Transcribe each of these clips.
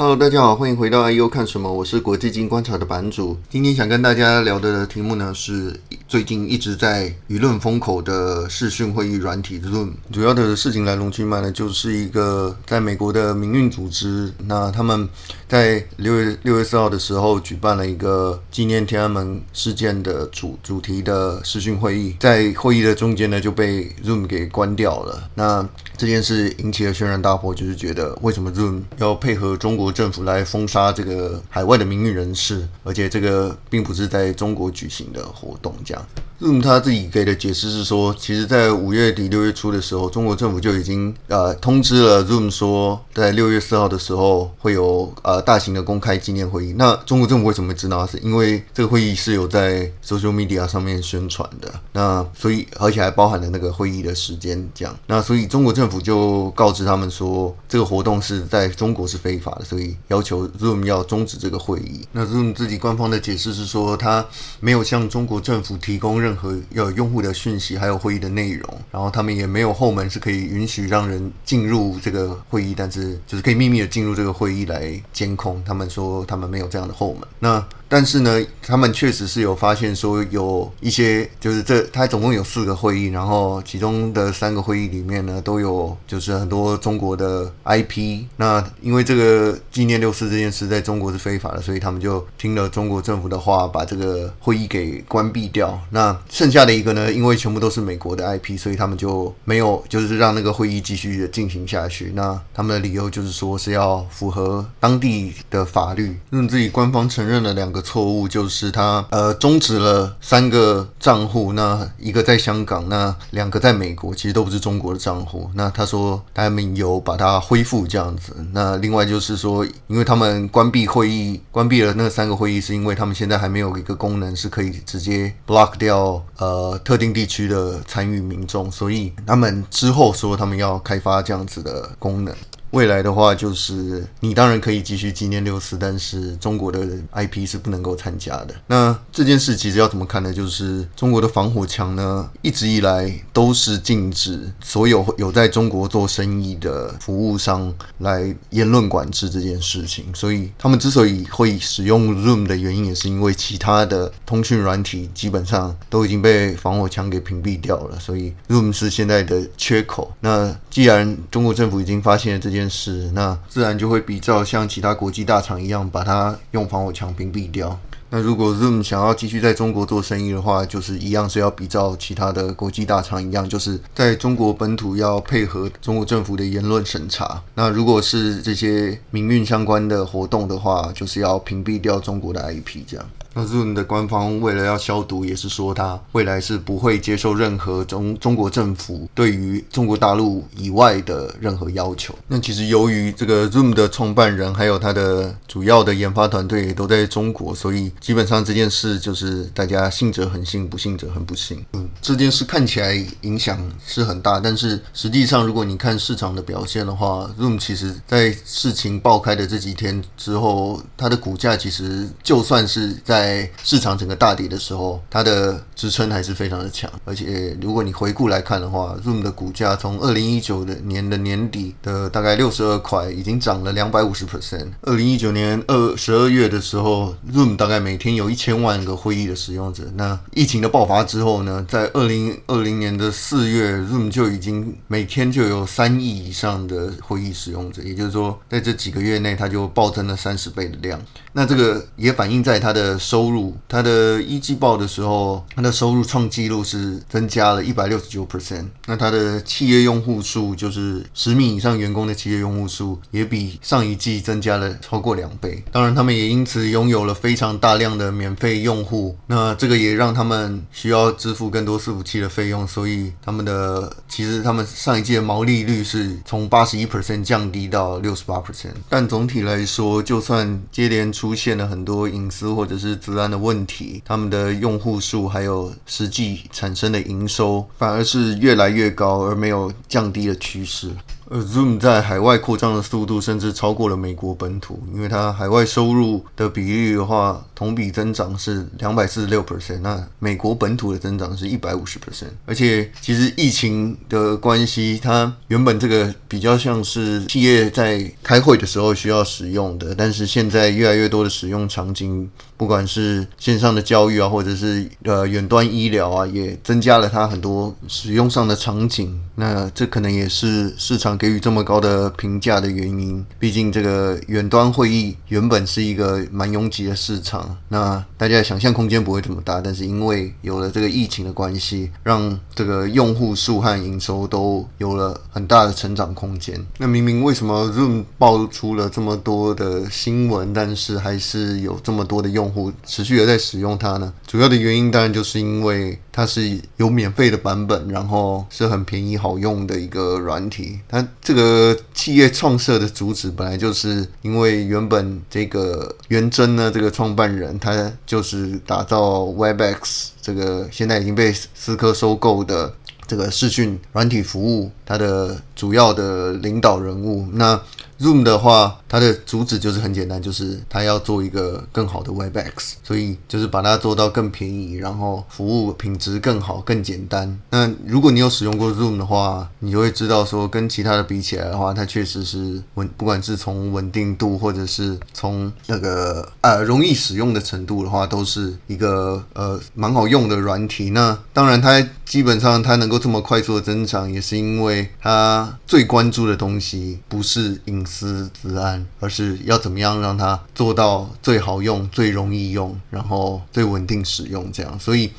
Hello，大家好，欢迎回到 IU 看什么，我是国际金观察的版主。今天想跟大家聊的题目呢，是最近一直在舆论风口的视讯会议软体 Zoom。主要的事情来龙去脉呢，就是一个在美国的民运组织，那他们在六月六月四号的时候举办了一个纪念天安门事件的主主题的视讯会议，在会议的中间呢就被 Zoom 给关掉了。那这件事引起了轩然大波，就是觉得为什么 Zoom 要配合中国政府来封杀这个海外的名誉人士，而且这个并不是在中国举行的活动，这样。Zoom 他自己给的解释是说，其实，在五月底六月初的时候，中国政府就已经呃通知了 Zoom 说，在六月四号的时候会有呃大型的公开纪念会议。那中国政府为什么知道？是因为这个会议是有在 social media 上面宣传的。那所以而且还包含了那个会议的时间，这样。那所以中国政府就告知他们说，这个活动是在中国是非法的，所以要求 Zoom 要终止这个会议。那 Zoom 自己官方的解释是说，他没有向中国政府提供任何有用户的讯息，还有会议的内容，然后他们也没有后门是可以允许让人进入这个会议，但是就是可以秘密的进入这个会议来监空。他们说他们没有这样的后门。那但是呢，他们确实是有发现说有一些，就是这他总共有四个会议，然后其中的三个会议里面呢，都有就是很多中国的 IP。那因为这个纪念六四这件事在中国是非法的，所以他们就听了中国政府的话，把这个会议给关闭掉。那剩下的一个呢，因为全部都是美国的 IP，所以他们就没有就是让那个会议继续的进行下去。那他们的理由就是说是要符合当地的法律，用自己官方承认了两个。错误就是他呃终止了三个账户，那一个在香港，那两个在美国，其实都不是中国的账户。那他说他们有把它恢复这样子。那另外就是说，因为他们关闭会议，关闭了那三个会议，是因为他们现在还没有一个功能是可以直接 block 掉呃特定地区的参与民众，所以他们之后说他们要开发这样子的功能。未来的话，就是你当然可以继续纪念六四，但是中国的 IP 是不能够参加的。那这件事其实要怎么看呢？就是中国的防火墙呢，一直以来都是禁止所有有在中国做生意的服务商来言论管制这件事情。所以他们之所以会使用 Zoom 的原因，也是因为其他的通讯软体基本上都已经被防火墙给屏蔽掉了。所以 Zoom 是现在的缺口。那既然中国政府已经发现了这件，件事，那自然就会比照像其他国际大厂一样，把它用防火墙屏蔽掉。那如果 Zoom 想要继续在中国做生意的话，就是一样是要比照其他的国际大厂一样，就是在中国本土要配合中国政府的言论审查。那如果是这些民运相关的活动的话，就是要屏蔽掉中国的 IP，这样。那 Zoom 的官方为了要消毒，也是说他未来是不会接受任何中中国政府对于中国大陆以外的任何要求。那其实由于这个 Zoom 的创办人还有他的主要的研发团队也都在中国，所以基本上这件事就是大家信者恒信，不信者恒不信。嗯，这件事看起来影响是很大，但是实际上如果你看市场的表现的话，Zoom 其实在事情爆开的这几天之后，它的股价其实就算是在在市场整个大跌的时候，它的支撑还是非常的强。而且，如果你回顾来看的话，Zoom 的股价从二零一九的年的年底的大概六十二块，已经涨了两百五十 percent。二零一九年二十二月的时候，Zoom 大概每天有一千万个会议的使用者。那疫情的爆发之后呢，在二零二零年的四月，Zoom 就已经每天就有三亿以上的会议使用者。也就是说，在这几个月内，它就暴增了三十倍的量。那这个也反映在它的收入，它的一季报的时候，它的收入创纪录是增加了一百六十九 percent。那它的企业用户数，就是十名以上员工的企业用户数，也比上一季增加了超过两倍。当然，他们也因此拥有了非常大量的免费用户。那这个也让他们需要支付更多伺服器的费用，所以他们的其实他们上一季的毛利率是从八十一 percent 降低到六十八 percent。但总体来说，就算接连出现了很多隐私或者是治安的问题，他们的用户数还有实际产生的营收反而是越来越高，而没有降低的趋势。呃，Zoom 在海外扩张的速度甚至超过了美国本土，因为它海外收入的比例的话，同比增长是两百四十六 percent，那美国本土的增长是一百五十 percent。而且其实疫情的关系，它原本这个比较像是企业在开会的时候需要使用的，但是现在越来越多的使用场景，不管是线上的教育啊，或者是呃远端医疗啊，也增加了它很多使用上的场景。那这可能也是市场给予这么高的评价的原因。毕竟这个远端会议原本是一个蛮拥挤的市场，那大家想象空间不会这么大。但是因为有了这个疫情的关系，让这个用户数和营收都有了很大的成长空间。那明明为什么 Zoom 爆出了这么多的新闻，但是还是有这么多的用户持续的在使用它呢？主要的原因当然就是因为它是有免费的版本，然后是很便宜好。用的一个软体，它这个企业创设的主旨本来就是因为原本这个元真呢，这个创办人他就是打造 Webex 这个现在已经被思科收购的这个视讯软体服务，它的主要的领导人物。那 Zoom 的话，它的主旨就是很简单，就是它要做一个更好的 Webex，所以就是把它做到更便宜，然后服务品质更好、更简单。那如果你有使用过 Zoom 的话，你就会知道说，跟其他的比起来的话，它确实是稳，不管是从稳定度或者是从那个呃容易使用的程度的话，都是一个呃蛮好用的软体。那当然，它基本上它能够这么快速的增长，也是因为它最关注的东西不是隐思子安，而是要怎么样让它做到最好用、最容易用，然后最稳定使用这样，所以。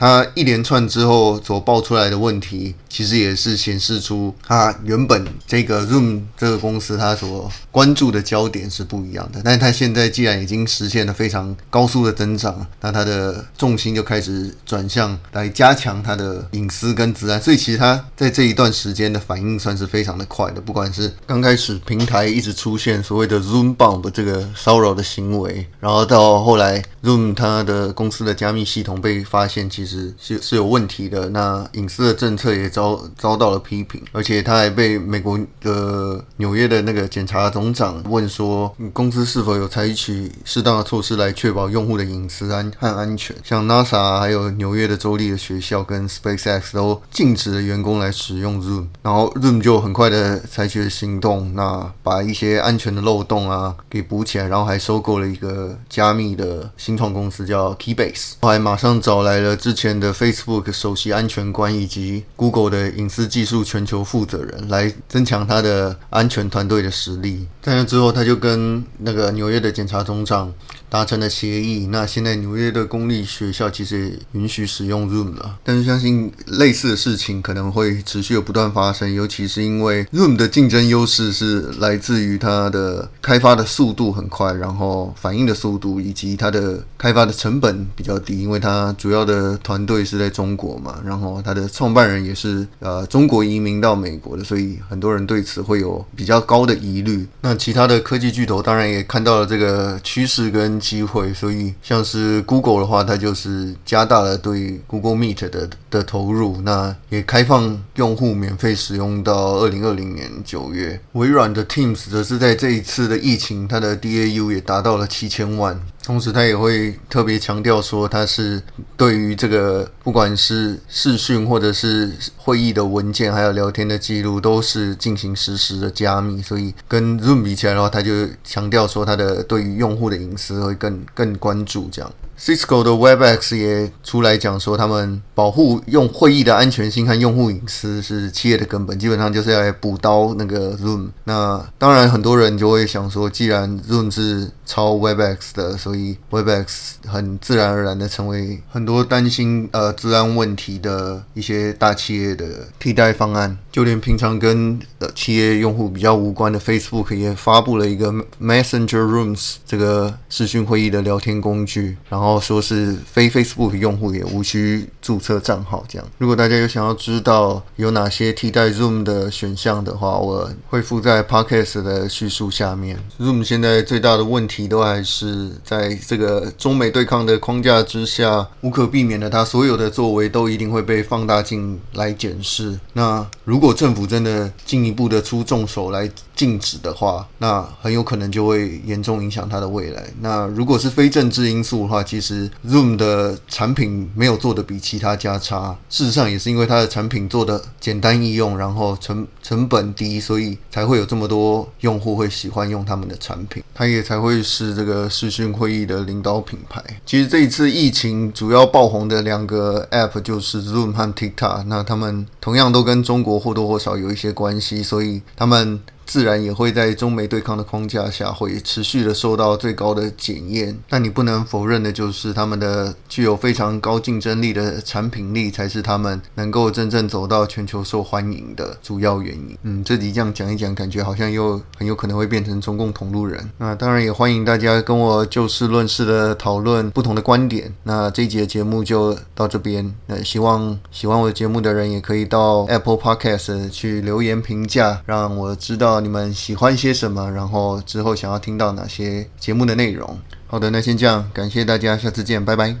它一连串之后所爆出来的问题，其实也是显示出它原本这个 Zoom 这个公司它所关注的焦点是不一样的。但是它现在既然已经实现了非常高速的增长，那它的重心就开始转向来加强它的隐私跟治安。所以其实它在这一段时间的反应算是非常的快的。不管是刚开始平台一直出现所谓的 Zoom Bomb 这个骚扰的行为，然后到后来 Zoom 它的公司的加密系统被发现，其实。是是是有问题的，那隐私的政策也遭遭到了批评，而且他还被美国的纽约的那个检察总长问说，公司是否有采取适当的措施来确保用户的隐私安和安全？像 NASA 还有纽约的州立的学校跟 SpaceX 都禁止了员工来使用 Zoom，然后 Zoom 就很快的采取了行动，那把一些安全的漏洞啊给补起来，然后还收购了一个加密的新创公司叫 Keybase，后来马上找来了之前。前的 Facebook 首席安全官以及 Google 的隐私技术全球负责人来增强他的安全团队的实力。在那之后，他就跟那个纽约的检察总长。达成了协议，那现在纽约的公立学校其实也允许使用 Zoom 了，但是相信类似的事情可能会持续的不断发生，尤其是因为 Zoom 的竞争优势是来自于它的开发的速度很快，然后反应的速度以及它的开发的成本比较低，因为它主要的团队是在中国嘛，然后它的创办人也是呃中国移民到美国的，所以很多人对此会有比较高的疑虑。那其他的科技巨头当然也看到了这个趋势跟机会，所以像是 Google 的话，它就是加大了对 Google Meet 的的投入，那也开放用户免费使用到二零二零年九月。微软的 Teams 则是在这一次的疫情，它的 DAU 也达到了七千万。同时，他也会特别强调说，他是对于这个不管是视讯或者是会议的文件，还有聊天的记录，都是进行实时的加密。所以跟 Zoom 比起来的话，他就强调说，他的对于用户的隐私会更更关注这样。Cisco 的 Webex 也出来讲说，他们保护用会议的安全性和用户隐私是企业的根本，基本上就是要补刀那个 Zoom。那当然，很多人就会想说，既然 Zoom 是抄 Webex 的，所以 Webex 很自然而然的成为很多担心呃治安问题的一些大企业的替代方案。就连平常跟呃企业用户比较无关的 Facebook 也发布了一个 Messenger Rooms 这个视讯会议的聊天工具，然后。后说是非 Facebook 用户也无需注册账号。这样，如果大家有想要知道有哪些替代 Zoom 的选项的话，我会附在 Podcast 的叙述下面。Zoom 现在最大的问题都还是在这个中美对抗的框架之下，无可避免的，它所有的作为都一定会被放大镜来检视。那如果政府真的进一步的出重手来禁止的话，那很有可能就会严重影响它的未来。那如果是非政治因素的话，其实 Zoom 的产品没有做的比其他家差。事实上，也是因为它的产品做的简单易用，然后成成本低，所以才会有这么多用户会喜欢用他们的产品。它也才会是这个视讯会议的领导品牌。其实这一次疫情主要爆红的两个 App 就是 Zoom 和 TikTok，那他们同样都跟中国或多或少有一些关系，所以他们。自然也会在中美对抗的框架下，会持续的受到最高的检验。但你不能否认的就是，他们的具有非常高竞争力的产品力，才是他们能够真正走到全球受欢迎的主要原因。嗯，这里这样讲一讲，感觉好像又很有可能会变成中共同路人。那当然也欢迎大家跟我就事论事的讨论不同的观点。那这一节节目就到这边。那希望喜欢我的节目的人也可以到 Apple Podcast 去留言评价，让我知道你们喜欢些什么？然后之后想要听到哪些节目的内容？好的，那先这样，感谢大家，下次见，拜拜。